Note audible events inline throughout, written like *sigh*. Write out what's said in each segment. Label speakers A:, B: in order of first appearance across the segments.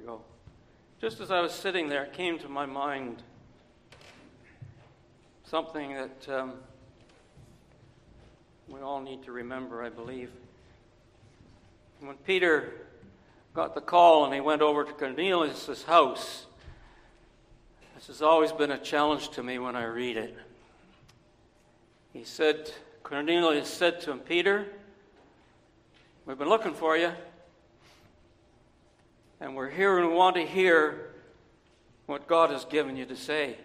A: we go. Just as I was sitting there, it came to my mind something that um, we all need to remember, I believe. When Peter got the call and he went over to Cornelius' house, this has always been a challenge to me when I read it. He said, Cornelius said to him, Peter, we've been looking for you, and we're here and we want to hear what God has given you to say.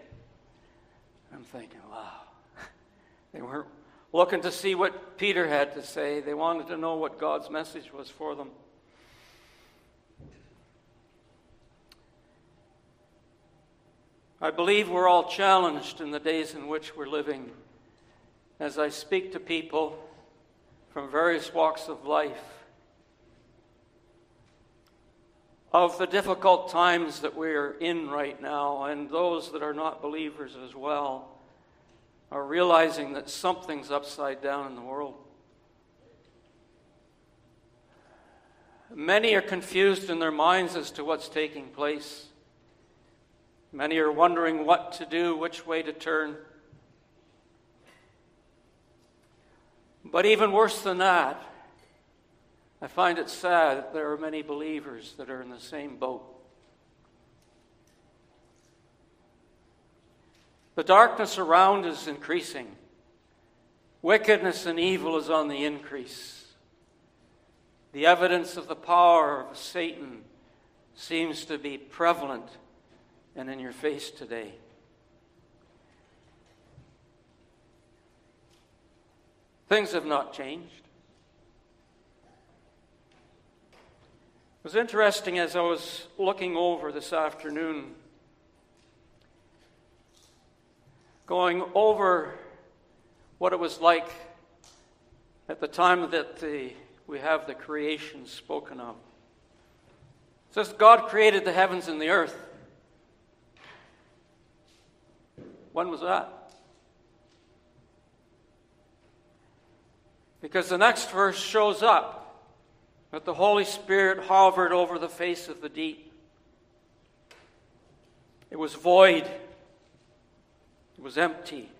A: I'm thinking, wow. *laughs* They weren't looking to see what Peter had to say, they wanted to know what God's message was for them. I believe we're all challenged in the days in which we're living as I speak to people from various walks of life of the difficult times that we're in right now, and those that are not believers as well are realizing that something's upside down in the world. Many are confused in their minds as to what's taking place. Many are wondering what to do, which way to turn. But even worse than that, I find it sad that there are many believers that are in the same boat. The darkness around is increasing. Wickedness and evil is on the increase. The evidence of the power of Satan seems to be prevalent and in your face today. Things have not changed. It was interesting as I was looking over this afternoon, going over what it was like at the time that the, we have the creation spoken of. It says, God created the heavens and the earth. When was that? Because the next verse shows up that the Holy Spirit hovered over the face of the deep. It was void, it was empty,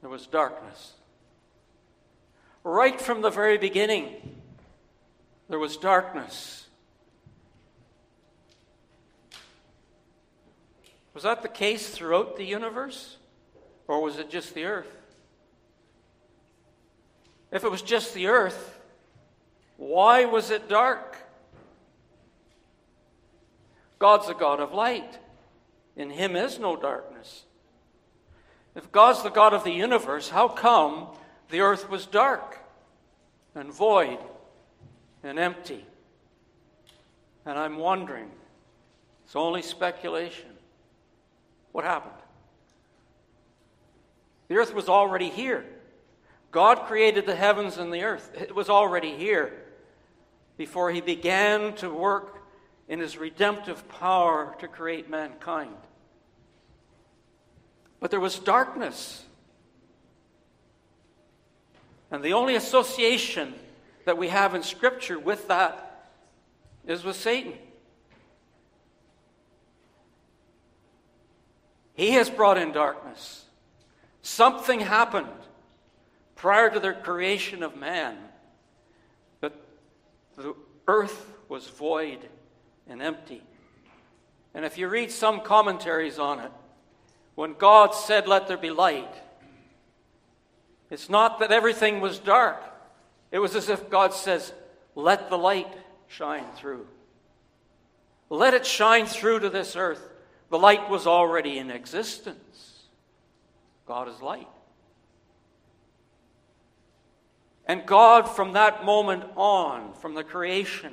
A: there was darkness. Right from the very beginning, there was darkness. Was that the case throughout the universe? Or was it just the earth? If it was just the earth, why was it dark? God's a God of light. In him is no darkness. If God's the God of the universe, how come the earth was dark and void and empty? And I'm wondering, it's only speculation. What happened? The earth was already here. God created the heavens and the earth. It was already here before he began to work in his redemptive power to create mankind. But there was darkness. And the only association that we have in Scripture with that is with Satan. He has brought in darkness. Something happened prior to the creation of man that the earth was void and empty. And if you read some commentaries on it, when God said, Let there be light, it's not that everything was dark. It was as if God says, Let the light shine through. Let it shine through to this earth. The light was already in existence. God is light. And God, from that moment on, from the creation,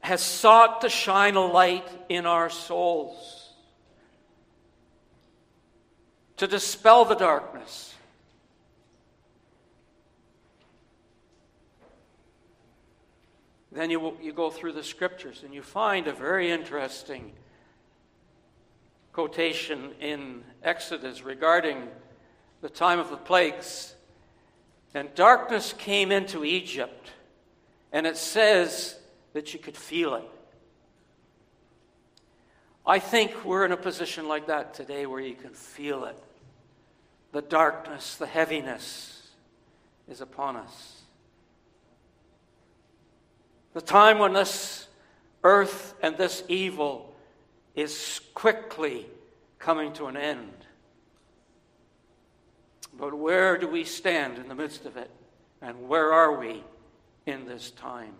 A: has sought to shine a light in our souls, to dispel the darkness. Then you, you go through the scriptures and you find a very interesting quotation in Exodus regarding the time of the plagues and darkness came into Egypt. And it says that you could feel it. I think we're in a position like that today where you can feel it. The darkness, the heaviness is upon us. The time when this earth and this evil is quickly coming to an end. But where do we stand in the midst of it? And where are we in this time?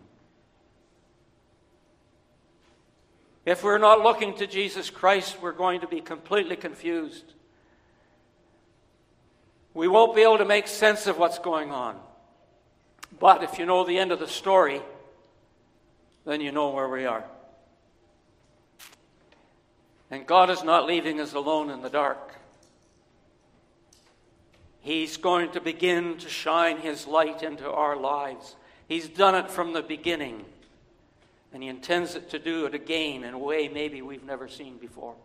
A: If we're not looking to Jesus Christ, we're going to be completely confused. We won't be able to make sense of what's going on. But if you know the end of the story, then you know where we are. And God is not leaving us alone in the dark. He's going to begin to shine His light into our lives. He's done it from the beginning, and He intends it to do it again in a way maybe we've never seen before.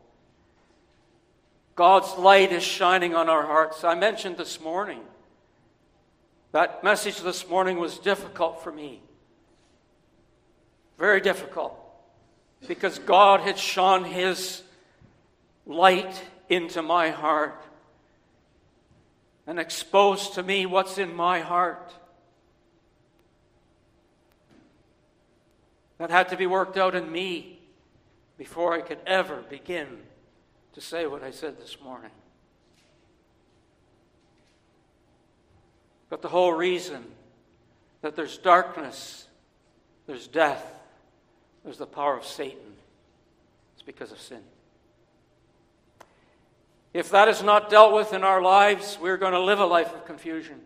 A: God's light is shining on our hearts. I mentioned this morning. That message this morning was difficult for me. Very difficult. Because God had shone His light into my heart and expose to me what's in my heart. That had to be worked out in me before I could ever begin to say what I said this morning. But the whole reason that there's darkness, there's death, there's the power of Satan, it's because of sin. If that is not dealt with in our lives, we're going to live a life of confusion.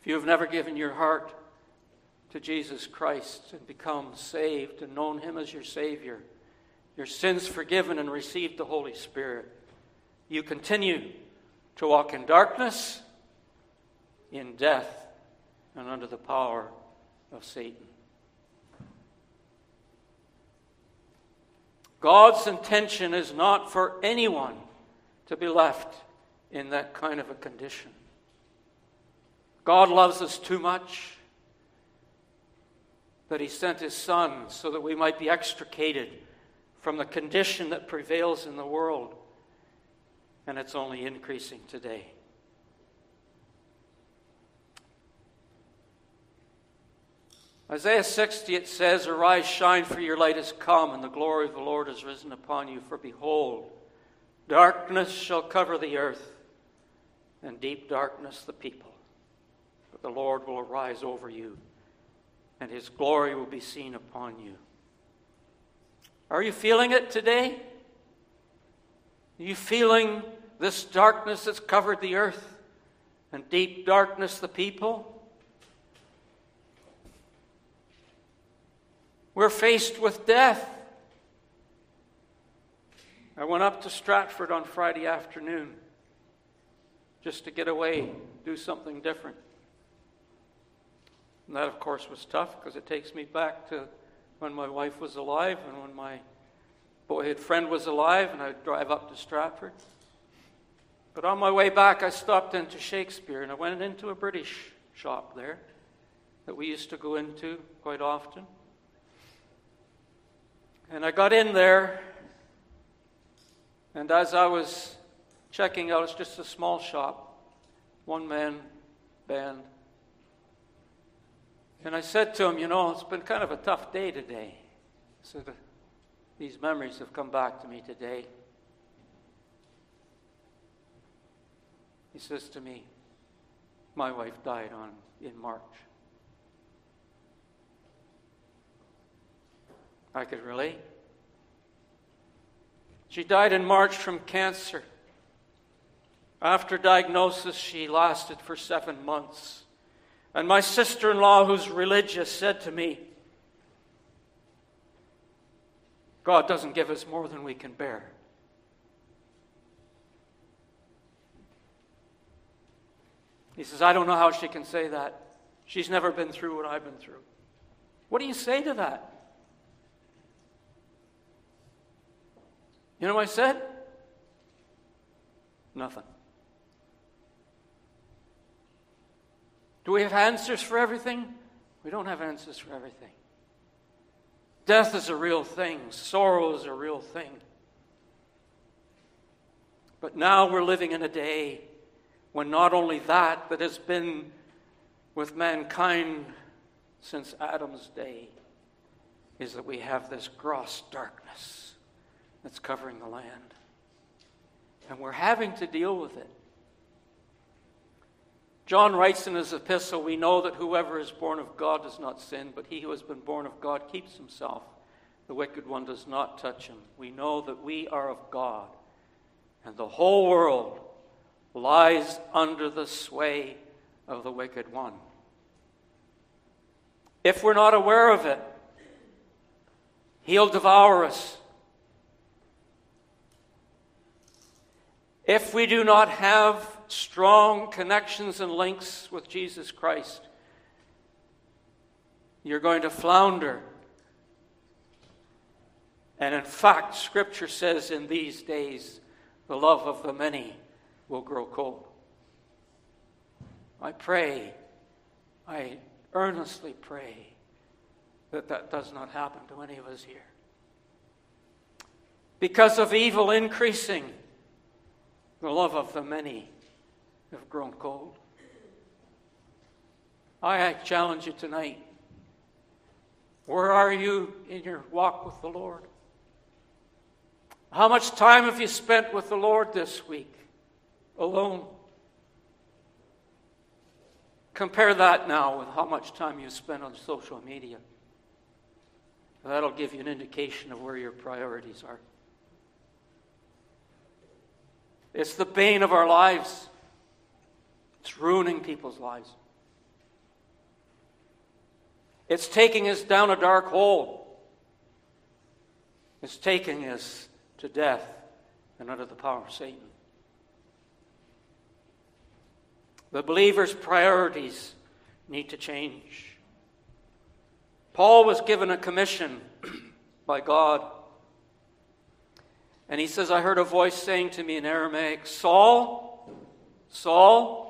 A: If you have never given your heart to Jesus Christ and become saved and known Him as your Savior, your sins forgiven and received the Holy Spirit, you continue to walk in darkness, in death, and under the power of Satan. God's intention is not for anyone to be left in that kind of a condition. God loves us too much that He sent His Son so that we might be extricated from the condition that prevails in the world. And it's only increasing today. Isaiah 60, it says, Arise, shine, for your light is come, and the glory of the Lord has risen upon you. For behold, darkness shall cover the earth, and deep darkness the people. But the Lord will arise over you, and his glory will be seen upon you. Are you feeling it today? Are you feeling this darkness that's covered the earth, and deep darkness the people? We're faced with death. I went up to Stratford on Friday afternoon just to get away, do something different. And that, of course, was tough because it takes me back to when my wife was alive and when my boyhood friend was alive, and I'd drive up to Stratford. But on my way back, I stopped into Shakespeare and I went into a British shop there that we used to go into quite often. And I got in there, and as I was checking out, it's just a small shop, one man band. And I said to him, You know, it's been kind of a tough day today. So the, these memories have come back to me today. He says to me, My wife died on in March. I could relate. She died in March from cancer. After diagnosis, she lasted for seven months. And my sister in law, who's religious, said to me, God doesn't give us more than we can bear. He says, I don't know how she can say that. She's never been through what I've been through. What do you say to that? You know what I said? Nothing. Do we have answers for everything? We don't have answers for everything. Death is a real thing, sorrow is a real thing. But now we're living in a day when not only that that has been with mankind since Adam's day is that we have this gross darkness that's covering the land. And we're having to deal with it. John writes in his epistle, We know that whoever is born of God does not sin, but he who has been born of God keeps himself. The wicked one does not touch him. We know that we are of God, and the whole world lies under the sway of the wicked one. If we're not aware of it, he'll devour us. If we do not have strong connections and links with Jesus Christ, you're going to flounder. And in fact, Scripture says in these days, the love of the many will grow cold. I pray, I earnestly pray that that does not happen to any of us here. Because of evil increasing, the love of the many have grown cold. I challenge you tonight. Where are you in your walk with the Lord? How much time have you spent with the Lord this week alone? Compare that now with how much time you spend on social media. That'll give you an indication of where your priorities are. It's the bane of our lives. It's ruining people's lives. It's taking us down a dark hole. It's taking us to death and under the power of Satan. The believer's priorities need to change. Paul was given a commission by God. And he says, I heard a voice saying to me in Aramaic, Saul, Saul,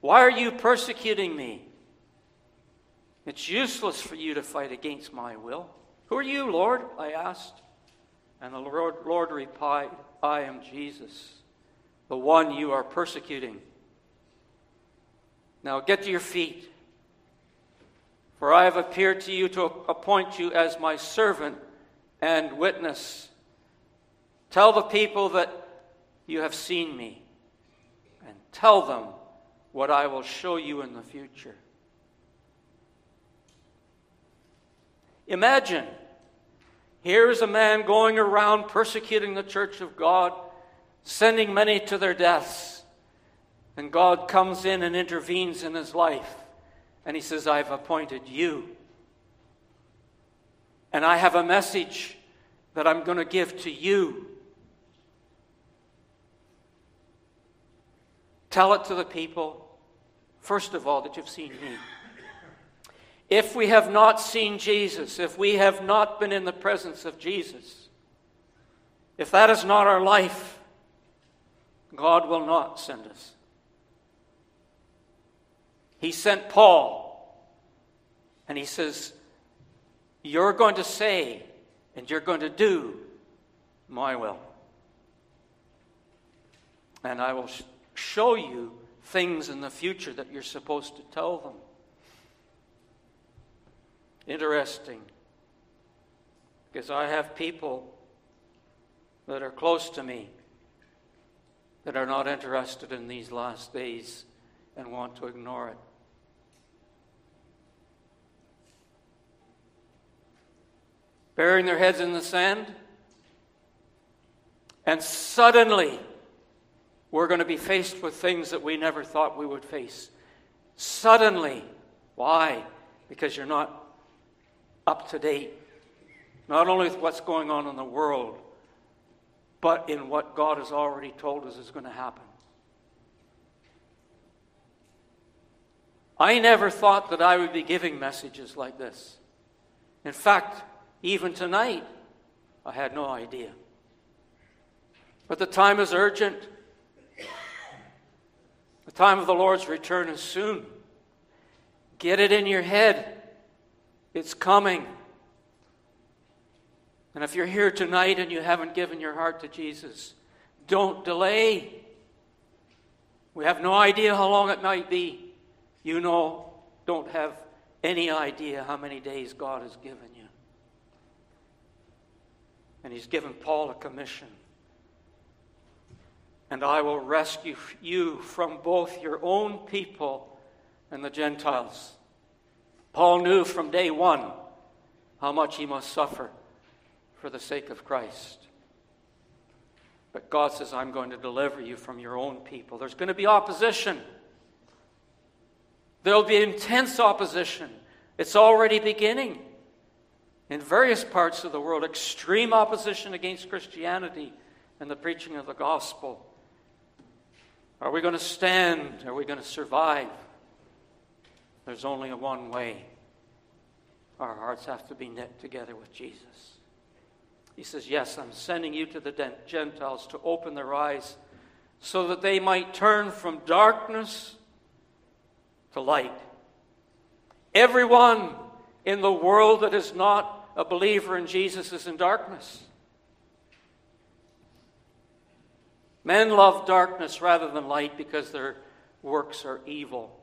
A: why are you persecuting me? It's useless for you to fight against my will. Who are you, Lord? I asked. And the Lord, Lord replied, I am Jesus, the one you are persecuting. Now get to your feet, for I have appeared to you to appoint you as my servant and witness. Tell the people that you have seen me, and tell them what I will show you in the future. Imagine here is a man going around persecuting the church of God, sending many to their deaths. And God comes in and intervenes in his life. And he says, I've appointed you. And I have a message that I'm going to give to you. Tell it to the people First of all, that you've seen me. If we have not seen Jesus, if we have not been in the presence of Jesus, if that is not our life, God will not send us. He sent Paul, and he says, You're going to say and you're going to do my will. And I will show you things in the future that you're supposed to tell them. Interesting. Because I have people that are close to me that are not interested in these last days and want to ignore it. Burying their heads in the sand, and suddenly, we're going to be faced with things that we never thought we would face. Suddenly. Why? Because you're not up to date. Not only with what's going on in the world, but in what God has already told us is going to happen. I never thought that I would be giving messages like this. In fact, even tonight, I had no idea. But the time is urgent. The time of the Lord's return is soon. Get it in your head. It's coming. And if you're here tonight and you haven't given your heart to Jesus, don't delay. We have no idea how long it might be. You know, don't have any idea how many days God has given you. And He's given Paul a commission. And I will rescue you from both your own people and the Gentiles. Paul knew from day one how much he must suffer for the sake of Christ. But God says, I'm going to deliver you from your own people. There's going to be opposition. There'll be intense opposition. It's already beginning in various parts of the world. Extreme opposition against Christianity and the preaching of the gospel. Are we going to stand? Are we going to survive? There's only one way. Our hearts have to be knit together with Jesus. He says, Yes, I'm sending you to the Gentiles to open their eyes so that they might turn from darkness to light. Everyone in the world that is not a believer in Jesus is in darkness. Men love darkness rather than light because their works are evil.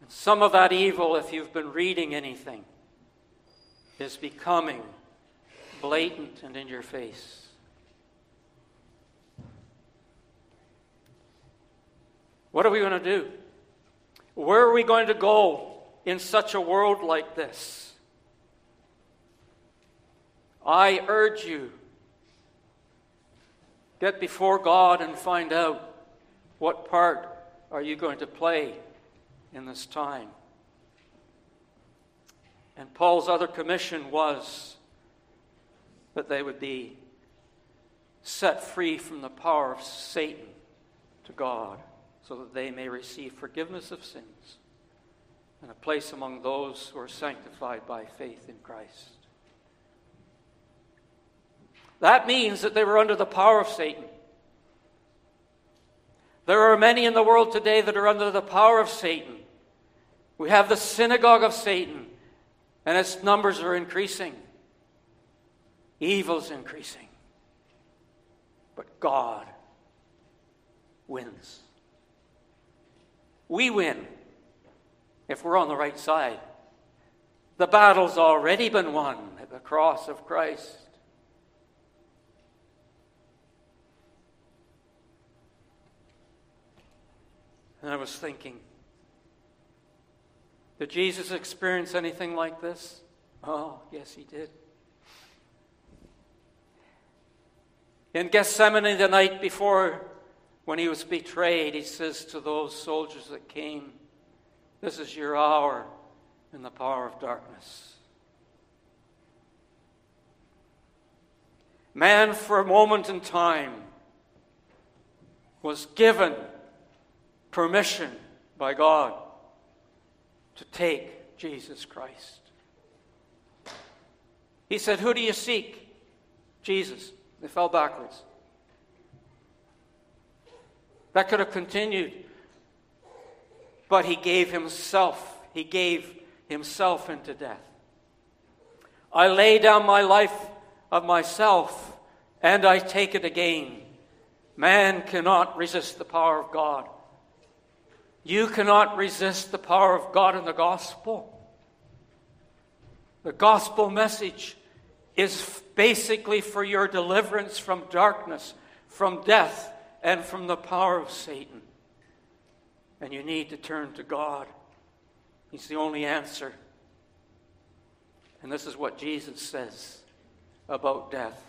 A: And some of that evil, if you've been reading anything, is becoming blatant and in your face. What are we going to do? Where are we going to go in such a world like this? I urge you get before God and find out what part are you going to play in this time. And Paul's other commission was that they would be set free from the power of Satan to God, so that they may receive forgiveness of sins and a place among those who are sanctified by faith in Christ. That means that they were under the power of Satan. There are many in the world today that are under the power of Satan. We have the synagogue of Satan, and its numbers are increasing. Evil's increasing. But God wins. We win if we're on the right side. The battle's already been won at the cross of Christ. And I was thinking, did Jesus experience anything like this? Oh, yes, he did. In Gethsemane, the night before, when he was betrayed, he says to those soldiers that came, This is your hour in the power of darkness. Man, for a moment in time, was given permission by God to take Jesus Christ. He said, Who do you seek? Jesus. They fell backwards. That could have continued. But he gave himself. He gave himself into death. I lay down my life of myself and I take it again. Man cannot resist the power of God. You cannot resist the power of God in the gospel. The gospel message is basically for your deliverance from darkness, from death, and from the power of Satan. And you need to turn to God. He's the only answer. And this is what Jesus says about death.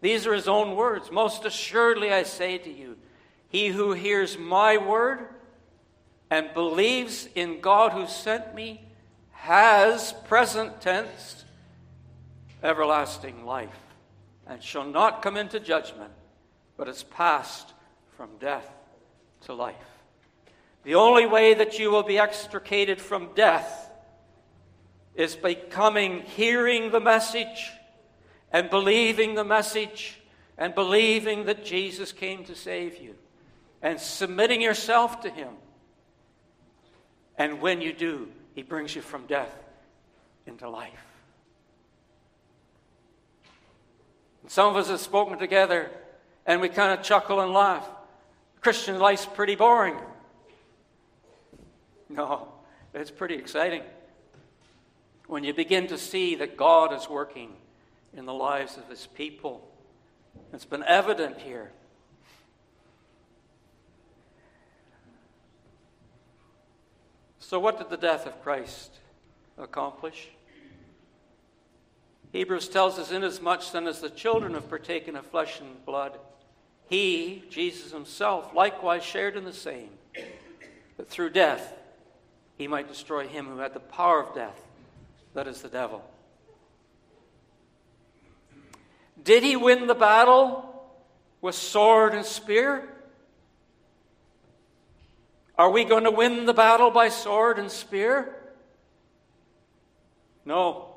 A: These are his own words. Most assuredly, I say to you, he who hears my word and believes in God who sent me has, present tense, everlasting life, and shall not come into judgment, but is passed from death to life. The only way that you will be extricated from death is by coming, hearing the message, and believing the message, and believing that Jesus came to save you, and submitting yourself to Him. And when you do, He brings you from death into life. And some of us have spoken together and we kind of chuckle and laugh. Christian life's pretty boring. No, it's pretty exciting when you begin to see that God is working in the lives of his people. It's been evident here. So, what did the death of Christ accomplish? Hebrews tells us, inasmuch then as the children have partaken of flesh and blood, he, Jesus himself, likewise shared in the same, that through death he might destroy him who had the power of death, that is the devil. Did he win the battle with sword and spear? Are we going to win the battle by sword and spear? No.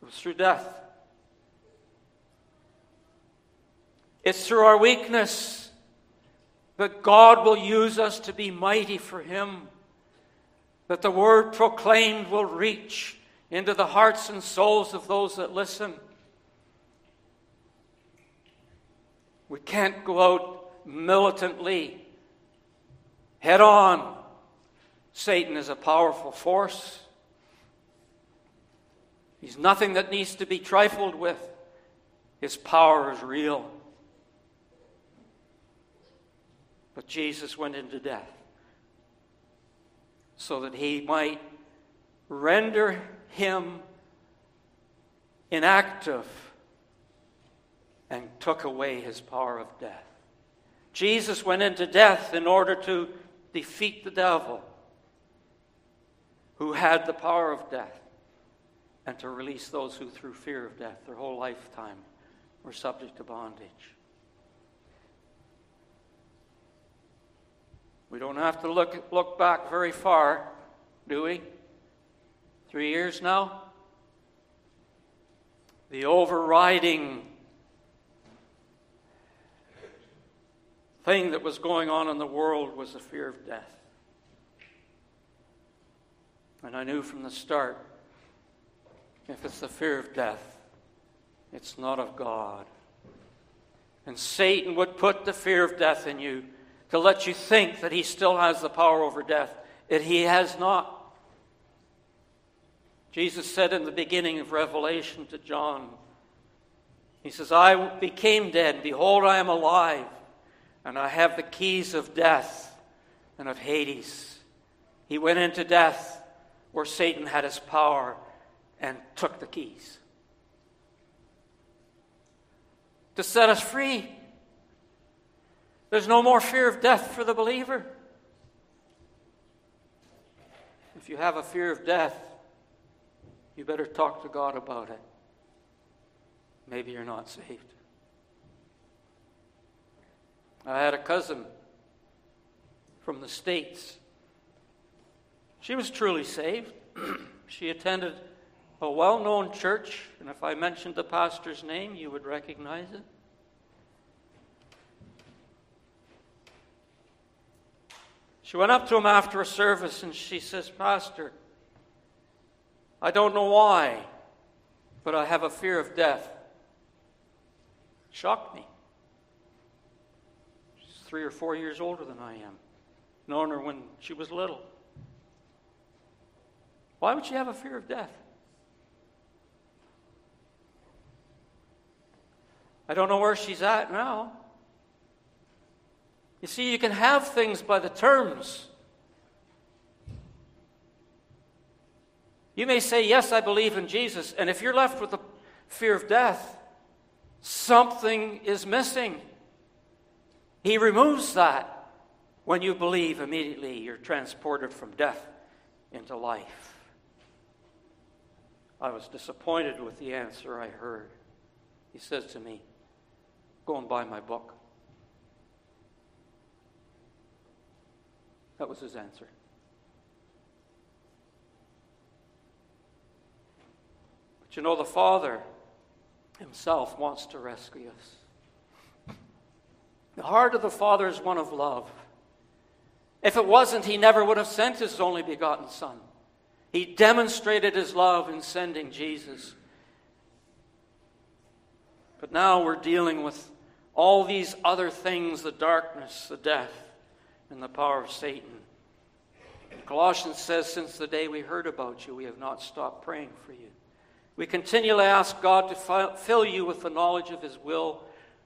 A: It was through death. It's through our weakness that God will use us to be mighty for Him, that the word proclaimed will reach into the hearts and souls of those that listen. We can't go out militantly, head on. Satan is a powerful force. He's nothing that needs to be trifled with. His power is real. But Jesus went into death so that he might render him inactive and took away his power of death. Jesus went into death in order to defeat the devil who had the power of death and to release those who, through fear of death, their whole lifetime, were subject to bondage. We don't have to look, look back very far, do we? Three years now? The overriding thing that was going on in the world was the fear of death. And I knew from the start if it's the fear of death, it's not of God. And Satan would put the fear of death in you to let you think that he still has the power over death. That he has not. Jesus said in the beginning of Revelation to John, He says, I became dead. Behold, I am alive, and I have the keys of death and of Hades. He went into death where Satan had his power and took the keys to set us free. There's no more fear of death for the believer. If you have a fear of death, you better talk to God about it. Maybe you're not saved. I had a cousin from the States. She was truly saved. *clears throat* she attended a well known church, and if I mentioned the pastor's name, you would recognize it. She went up to him after a service and she says, Pastor, I don't know why, but I have a fear of death. Shocked me. Three or four years older than I am. Known her when she was little. Why would she have a fear of death? I don't know where she's at now. You see, you can have things by the terms. You may say, Yes, I believe in Jesus. And if you're left with the fear of death, something is missing. He removes that. When you believe, immediately you're transported from death into life. I was disappointed with the answer I heard. He says to me, Go and buy my book. That was his answer. But you know, the Father Himself wants to rescue us. The heart of the Father is one of love. If it wasn't, he never would have sent his only begotten Son. He demonstrated his love in sending Jesus. But now we're dealing with all these other things the darkness, the death, and the power of Satan. Colossians says, Since the day we heard about you, we have not stopped praying for you. We continually ask God to fill you with the knowledge of His will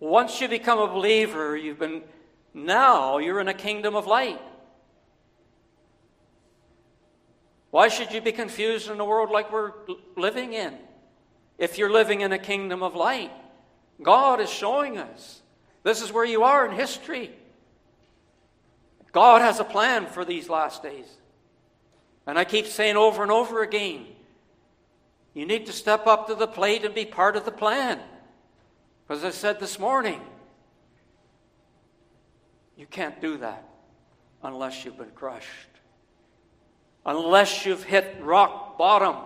A: Once you become a believer, you've been now you're in a kingdom of light. Why should you be confused in a world like we're living in? If you're living in a kingdom of light, God is showing us this is where you are in history. God has a plan for these last days. And I keep saying over and over again you need to step up to the plate and be part of the plan. As I said this morning, you can't do that unless you've been crushed, unless you've hit rock bottom.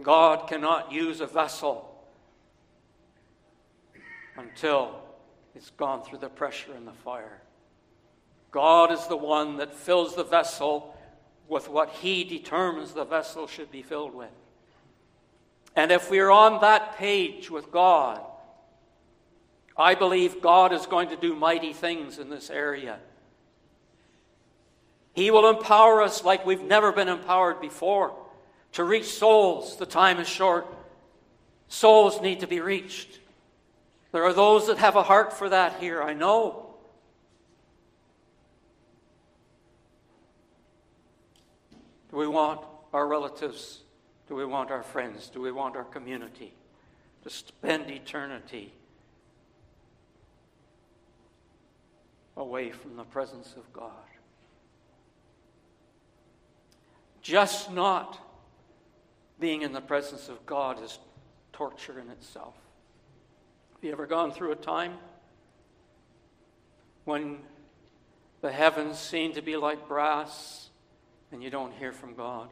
A: God cannot use a vessel until it's gone through the pressure and the fire. God is the one that fills the vessel with what He determines the vessel should be filled with. And if we're on that page with God, I believe God is going to do mighty things in this area. He will empower us like we've never been empowered before to reach souls. The time is short. Souls need to be reached. There are those that have a heart for that here, I know. Do we want our relatives? Do we want our friends? Do we want our community to spend eternity away from the presence of God? Just not being in the presence of God is torture in itself. Have you ever gone through a time when the heavens seem to be like brass and you don't hear from God.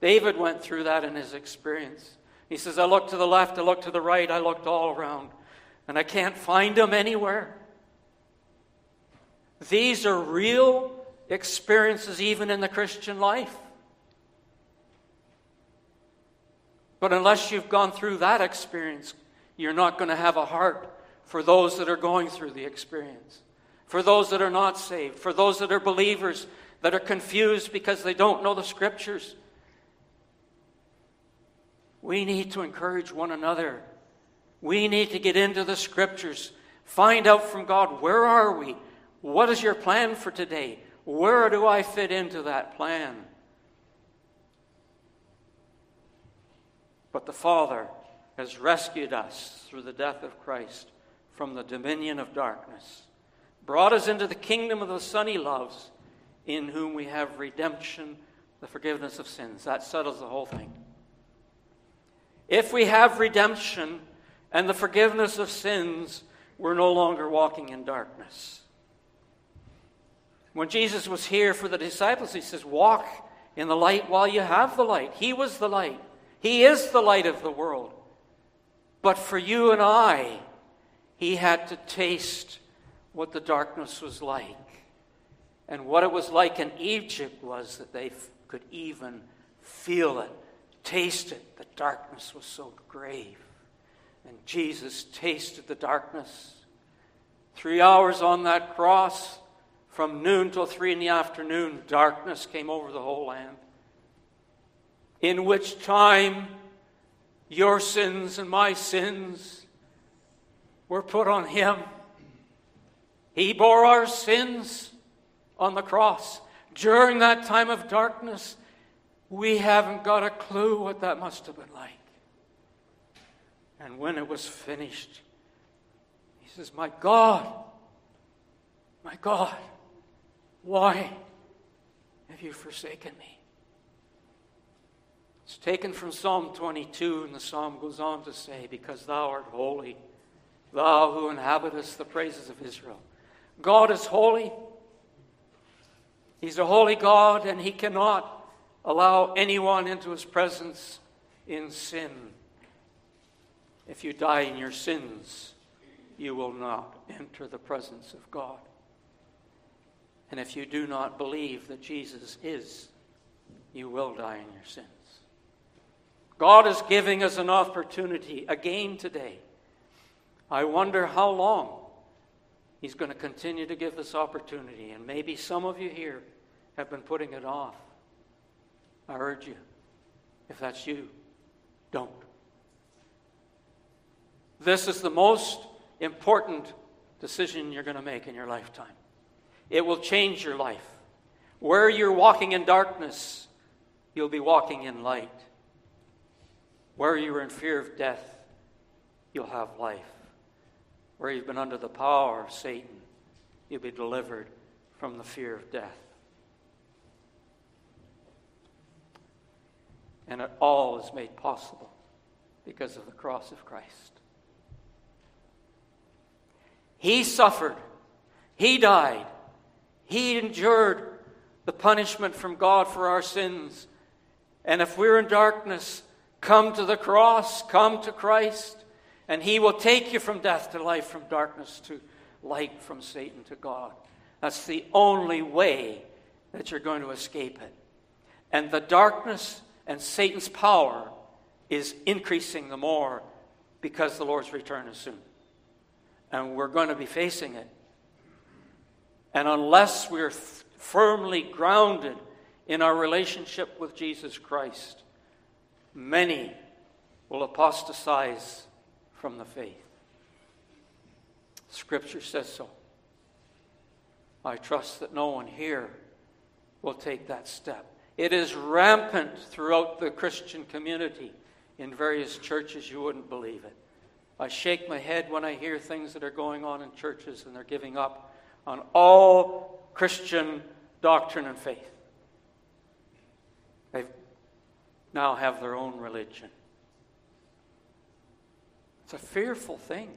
A: David went through that in his experience. He says, I looked to the left, I looked to the right, I looked all around, and I can't find him anywhere. These are real experiences, even in the Christian life. But unless you've gone through that experience, you're not going to have a heart for those that are going through the experience, for those that are not saved, for those that are believers that are confused because they don't know the scriptures. We need to encourage one another. We need to get into the scriptures, find out from God where are we? What is your plan for today? Where do I fit into that plan? But the Father has rescued us through the death of Christ from the dominion of darkness, brought us into the kingdom of the Son he loves in whom we have redemption, the forgiveness of sins. That settles the whole thing. If we have redemption and the forgiveness of sins, we're no longer walking in darkness. When Jesus was here for the disciples, he says, Walk in the light while you have the light. He was the light, He is the light of the world. But for you and I, He had to taste what the darkness was like. And what it was like in Egypt was that they could even feel it, taste it. The darkness was so grave. And Jesus tasted the darkness. Three hours on that cross, from noon till three in the afternoon, darkness came over the whole land. In which time your sins and my sins were put on him. He bore our sins on the cross. During that time of darkness, we haven't got a clue what that must have been like. And when it was finished, he says, My God, My God, why have you forsaken me? It's taken from Psalm 22, and the psalm goes on to say, Because thou art holy, thou who inhabitest the praises of Israel. God is holy. He's a holy God, and he cannot allow anyone into his presence in sin. If you die in your sins, you will not enter the presence of God. And if you do not believe that Jesus is, you will die in your sins. God is giving us an opportunity again today. I wonder how long He's going to continue to give this opportunity. And maybe some of you here have been putting it off. I urge you, if that's you, don't. This is the most important decision you're going to make in your lifetime. It will change your life. Where you're walking in darkness, you'll be walking in light. Where you're in fear of death, you'll have life. Where you've been under the power of Satan, you'll be delivered from the fear of death. And it all is made possible because of the cross of Christ. He suffered, He died, He endured the punishment from God for our sins. And if we're in darkness, come to the cross, come to Christ, and He will take you from death to life, from darkness to light, from Satan to God. That's the only way that you're going to escape it. And the darkness and Satan's power is increasing the more because the Lord's return is soon. And we're going to be facing it. And unless we're f- firmly grounded in our relationship with Jesus Christ, many will apostatize from the faith. Scripture says so. I trust that no one here will take that step. It is rampant throughout the Christian community in various churches, you wouldn't believe it. I shake my head when I hear things that are going on in churches and they're giving up on all Christian doctrine and faith. They now have their own religion. It's a fearful thing.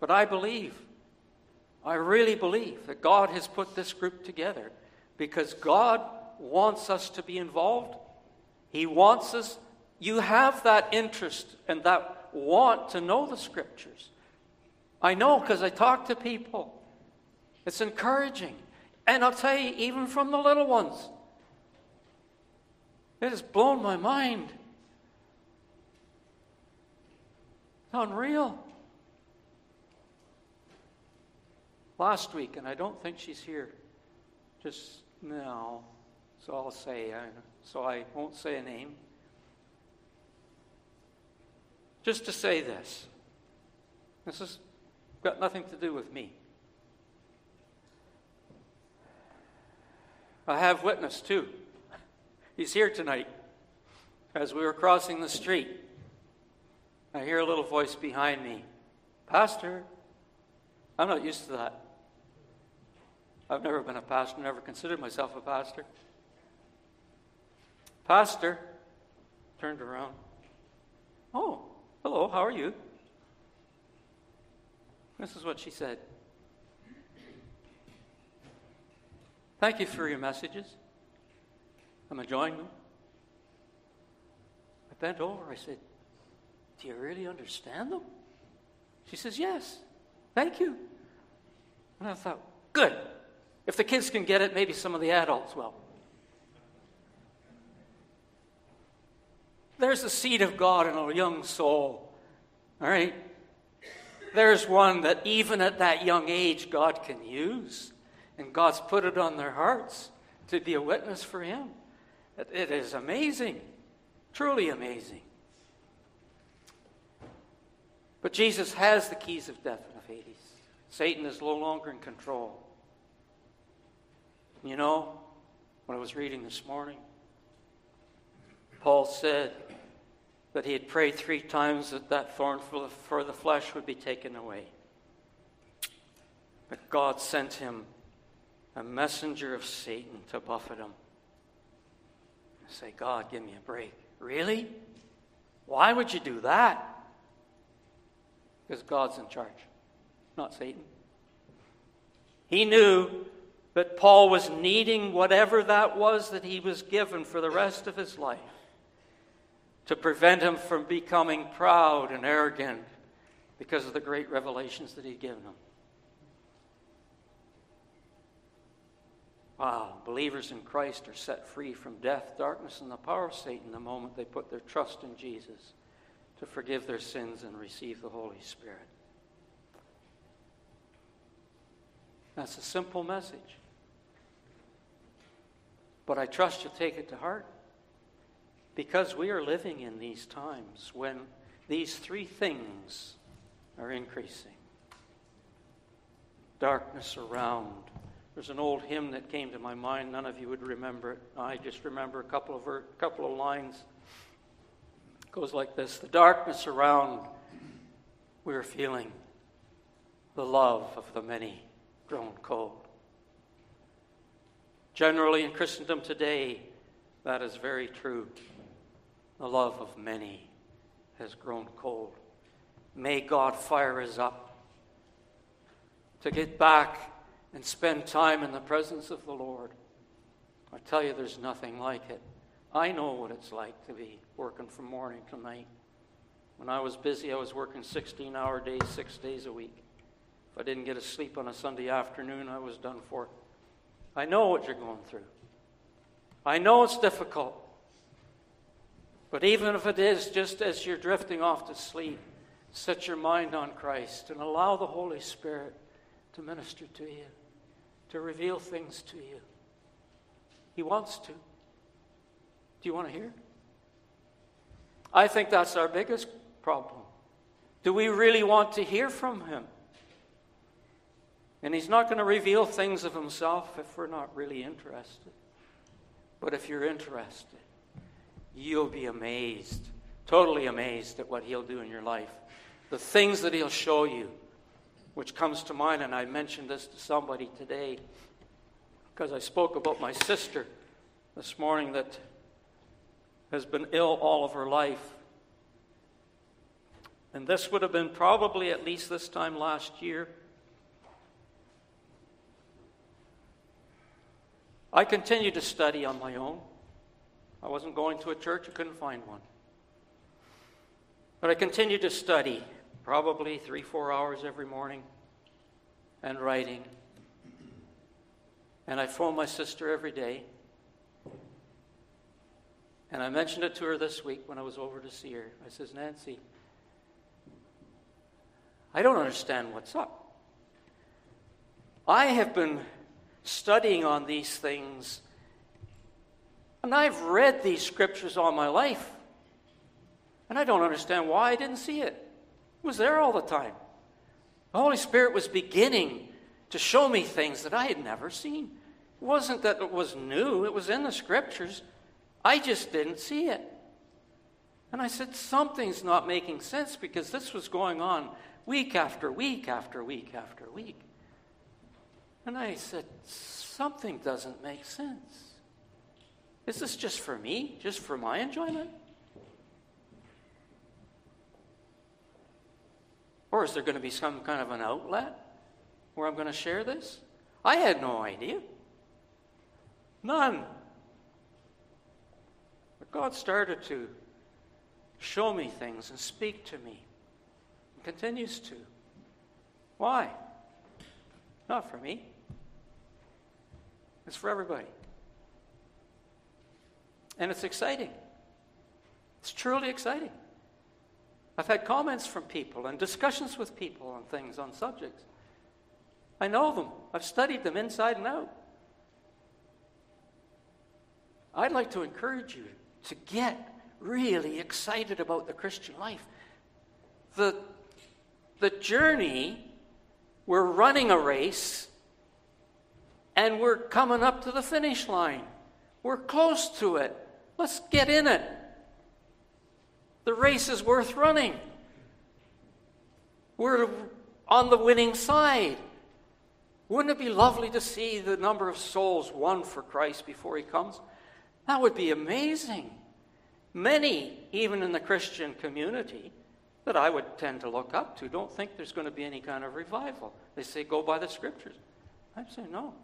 A: But I believe I really believe that God has put this group together because God wants us to be involved. He wants us, you have that interest and that want to know the scriptures. I know because I talk to people. It's encouraging. And I'll tell you, even from the little ones, it has blown my mind. It's unreal. Last week, and I don't think she's here just now, so I'll say, so I won't say a name. Just to say this this has got nothing to do with me. I have witness too. He's here tonight. As we were crossing the street, I hear a little voice behind me Pastor, I'm not used to that. I've never been a pastor, never considered myself a pastor. Pastor turned around. Oh, hello, how are you? This is what she said. Thank you for your messages. I'm enjoying them. I bent over. I said, Do you really understand them? She says, Yes. Thank you. And I thought, Good. If the kids can get it, maybe some of the adults will. There's the seed of God in a young soul. All right? There's one that even at that young age, God can use. And God's put it on their hearts to be a witness for Him. It is amazing. Truly amazing. But Jesus has the keys of death and of Hades. Satan is no longer in control. You know, when I was reading this morning, Paul said that he had prayed three times that that thorn for the, flesh would be taken away. But God sent him a messenger of Satan to buffet him. Say, God, give me a break. Really? Why would you do that? Because God's in charge, not Satan. He knew that Paul was needing whatever that was that he was given for the rest of his life to prevent him from becoming proud and arrogant because of the great revelations that he'd given him. Wow, believers in Christ are set free from death, darkness, and the power of Satan the moment they put their trust in Jesus to forgive their sins and receive the Holy Spirit. That's a simple message. But I trust you'll take it to heart because we are living in these times when these three things are increasing darkness around, there's an old hymn that came to my mind. None of you would remember it. I just remember a couple of ver- couple of lines. It goes like this: The darkness around, we're feeling the love of the many grown cold. Generally, in Christendom today, that is very true. The love of many has grown cold. May God fire us up to get back and spend time in the presence of the Lord. I tell you, there's nothing like it. I know what it's like to be working from morning to night. When I was busy, I was working 16 hour days, six days a week. If I didn't get a sleep on a Sunday afternoon, I was done for. I know what you're going through. I know it's difficult. But even if it is just as you're drifting off to sleep, set your mind on Christ and allow the Holy Spirit to minister to you to reveal things to you. He wants to. Do you want to hear? I think that's our biggest problem. Do we really want to hear from Him? And He's not going to reveal things of Himself if we're not really interested. But if you're interested, you'll be amazed, totally amazed at what He'll do in your life. The things that He'll show you which comes to mind, and I mentioned this to somebody today because I spoke about my sister this morning that has been ill all of her life. And this would have been probably at least this time last year. I continued to study on my own. I wasn't going to a church, I couldn't find one. But I continued to study probably three, four hours every morning, and writing. And I phone my sister every day. And I mentioned it to her this week when I was over to see her. I says, Nancy, I don't understand what's up. I have been studying on these things, and I've read these scriptures all my life, and I don't understand why I didn't see it. It was there all the time. The Holy Spirit was beginning to show me things that I had never seen. It wasn't that it was new, it was in the scriptures. I just didn't see it. And I said, Something's not making sense because this was going on week after week after week after week. And I said, Something doesn't make sense. Is this just for me? Just for my enjoyment? Or is there going to be some kind of an outlet where I'm going to share this? I had no idea. None. But God started to show me things and speak to me. And continues to. Why? Not for me. It's for everybody. And it's exciting. It's truly exciting. I've had comments from people and discussions with people on things, on subjects. I know them, I've studied them inside and out. I'd like to encourage you to get really excited about the Christian life. The, the journey, we're running a race and we're coming up to the finish line. We're close to it. Let's get in it. The race is worth running. We're on the winning side. Wouldn't it be lovely to see the number of souls won for Christ before he comes? That would be amazing. Many, even in the Christian community, that I would tend to look up to don't think there's going to be any kind of revival. They say, go by the scriptures. I say, no.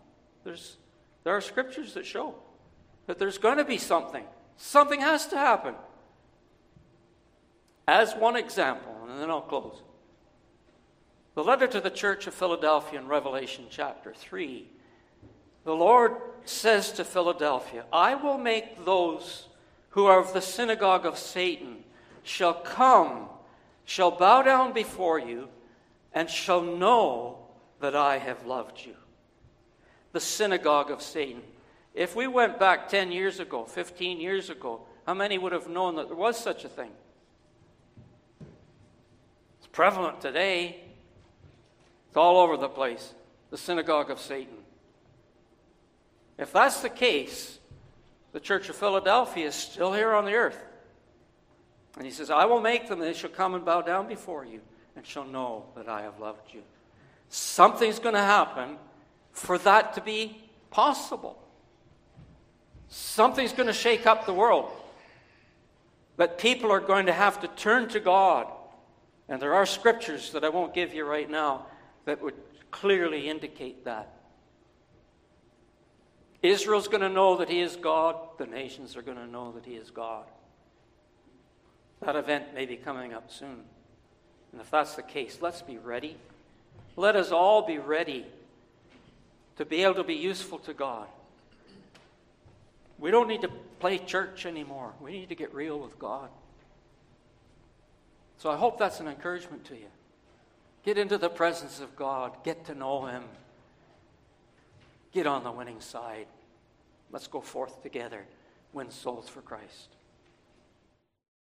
A: There's, there are scriptures that show that there's going to be something. Something has to happen. As one example, and then I'll close. The letter to the church of Philadelphia in Revelation chapter 3, the Lord says to Philadelphia, I will make those who are of the synagogue of Satan shall come, shall bow down before you, and shall know that I have loved you. The synagogue of Satan. If we went back 10 years ago, 15 years ago, how many would have known that there was such a thing? It's prevalent today. It's all over the place. The synagogue of Satan. If that's the case, the church of Philadelphia is still here on the earth. And he says, I will make them, they shall come and bow down before you, and shall know that I have loved you. Something's going to happen for that to be possible. Something's going to shake up the world. That people are going to have to turn to God. And there are scriptures that I won't give you right now that would clearly indicate that. Israel's going to know that he is God. The nations are going to know that he is God. That event may be coming up soon. And if that's the case, let's be ready. Let us all be ready to be able to be useful to God. We don't need to play church anymore. We need to get real with God. So I hope that's an encouragement to you. Get into the presence of God, get to know Him, get on the winning side. Let's go forth together, win souls for Christ.